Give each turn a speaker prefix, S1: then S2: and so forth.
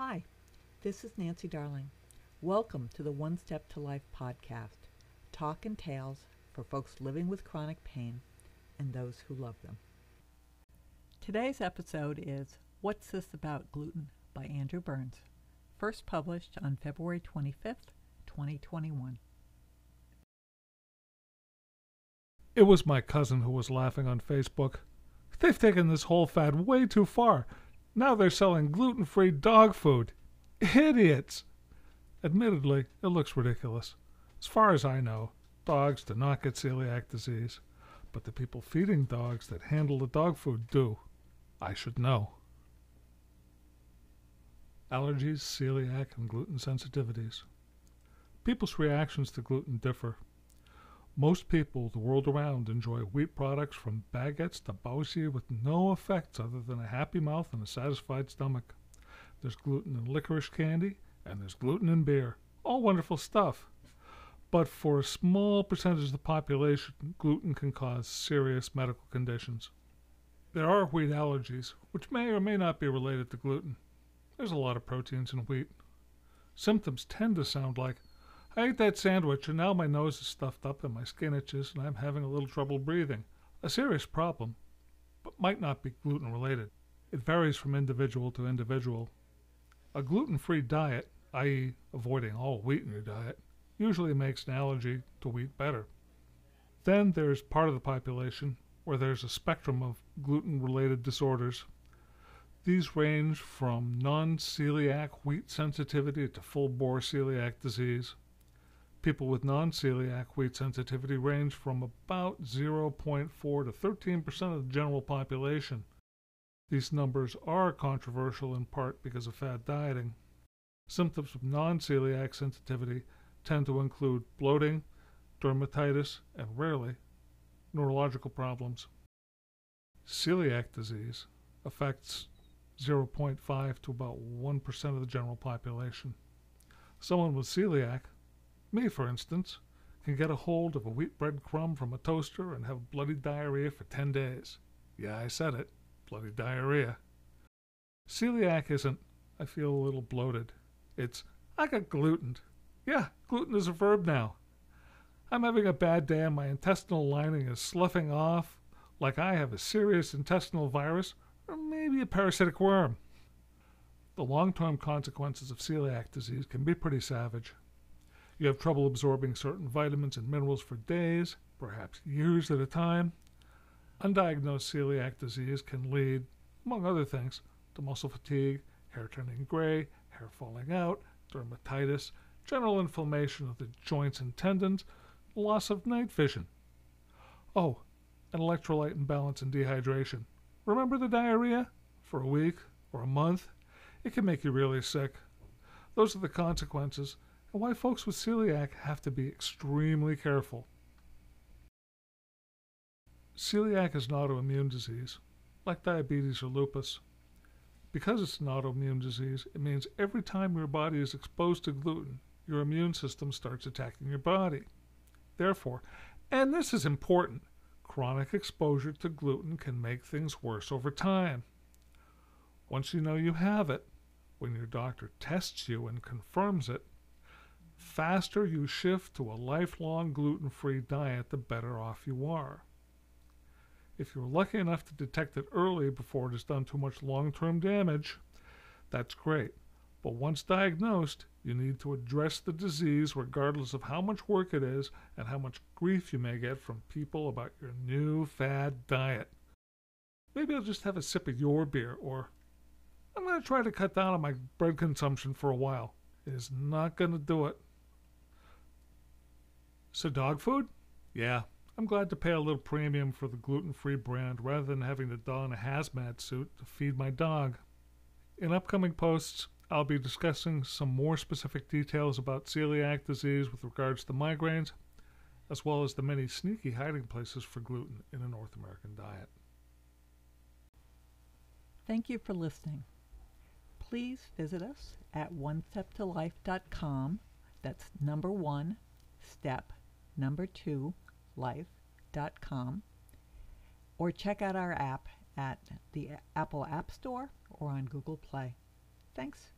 S1: Hi, this is Nancy Darling. Welcome to the One Step to Life podcast, talk and tales for folks living with chronic pain and those who love them. Today's episode is What's This About Gluten by Andrew Burns, first published on February 25th, 2021.
S2: It was my cousin who was laughing on Facebook. They've taken this whole fad way too far. Now they're selling gluten free dog food. Idiots! Admittedly, it looks ridiculous. As far as I know, dogs do not get celiac disease, but the people feeding dogs that handle the dog food do. I should know. Allergies, celiac, and gluten sensitivities. People's reactions to gluten differ. Most people the world around enjoy wheat products from baguettes to baozi with no effects other than a happy mouth and a satisfied stomach. There's gluten in licorice candy, and there's gluten in beer. All wonderful stuff. But for a small percentage of the population, gluten can cause serious medical conditions. There are wheat allergies, which may or may not be related to gluten. There's a lot of proteins in wheat. Symptoms tend to sound like I ate that sandwich and now my nose is stuffed up and my skin itches and I'm having a little trouble breathing. A serious problem, but might not be gluten related. It varies from individual to individual. A gluten free diet, i.e., avoiding all wheat in your diet, usually makes an allergy to wheat better. Then there's part of the population where there's a spectrum of gluten related disorders. These range from non celiac wheat sensitivity to full bore celiac disease. People with non celiac wheat sensitivity range from about 0.4 to 13% of the general population. These numbers are controversial in part because of fad dieting. Symptoms of non celiac sensitivity tend to include bloating, dermatitis, and rarely neurological problems. Celiac disease affects 0.5 to about 1% of the general population. Someone with celiac me, for instance, can get a hold of a wheat bread crumb from a toaster and have bloody diarrhea for 10 days. Yeah, I said it. Bloody diarrhea. Celiac isn't, I feel a little bloated. It's, I got gluten. Yeah, gluten is a verb now. I'm having a bad day and my intestinal lining is sloughing off like I have a serious intestinal virus or maybe a parasitic worm. The long term consequences of celiac disease can be pretty savage. You have trouble absorbing certain vitamins and minerals for days, perhaps years at a time. Undiagnosed celiac disease can lead, among other things, to muscle fatigue, hair turning gray, hair falling out, dermatitis, general inflammation of the joints and tendons, loss of night vision. Oh, and electrolyte imbalance and dehydration. Remember the diarrhea? For a week or a month? It can make you really sick. Those are the consequences and why folks with celiac have to be extremely careful. Celiac is an autoimmune disease, like diabetes or lupus. Because it's an autoimmune disease, it means every time your body is exposed to gluten, your immune system starts attacking your body. Therefore, and this is important, chronic exposure to gluten can make things worse over time. Once you know you have it, when your doctor tests you and confirms it, faster you shift to a lifelong gluten free diet, the better off you are. If you're lucky enough to detect it early before it has done too much long term damage, that's great. But once diagnosed, you need to address the disease regardless of how much work it is and how much grief you may get from people about your new fad diet. Maybe I'll just have a sip of your beer, or I'm going to try to cut down on my bread consumption for a while. It is not going to do it. So, dog food? Yeah, I'm glad to pay a little premium for the gluten free brand rather than having to don a hazmat suit to feed my dog. In upcoming posts, I'll be discussing some more specific details about celiac disease with regards to migraines, as well as the many sneaky hiding places for gluten in a North American diet.
S1: Thank you for listening. Please visit us at onesteptolife.com. That's number one, step number two, life.com, or check out our app at the Apple App Store or on Google Play. Thanks.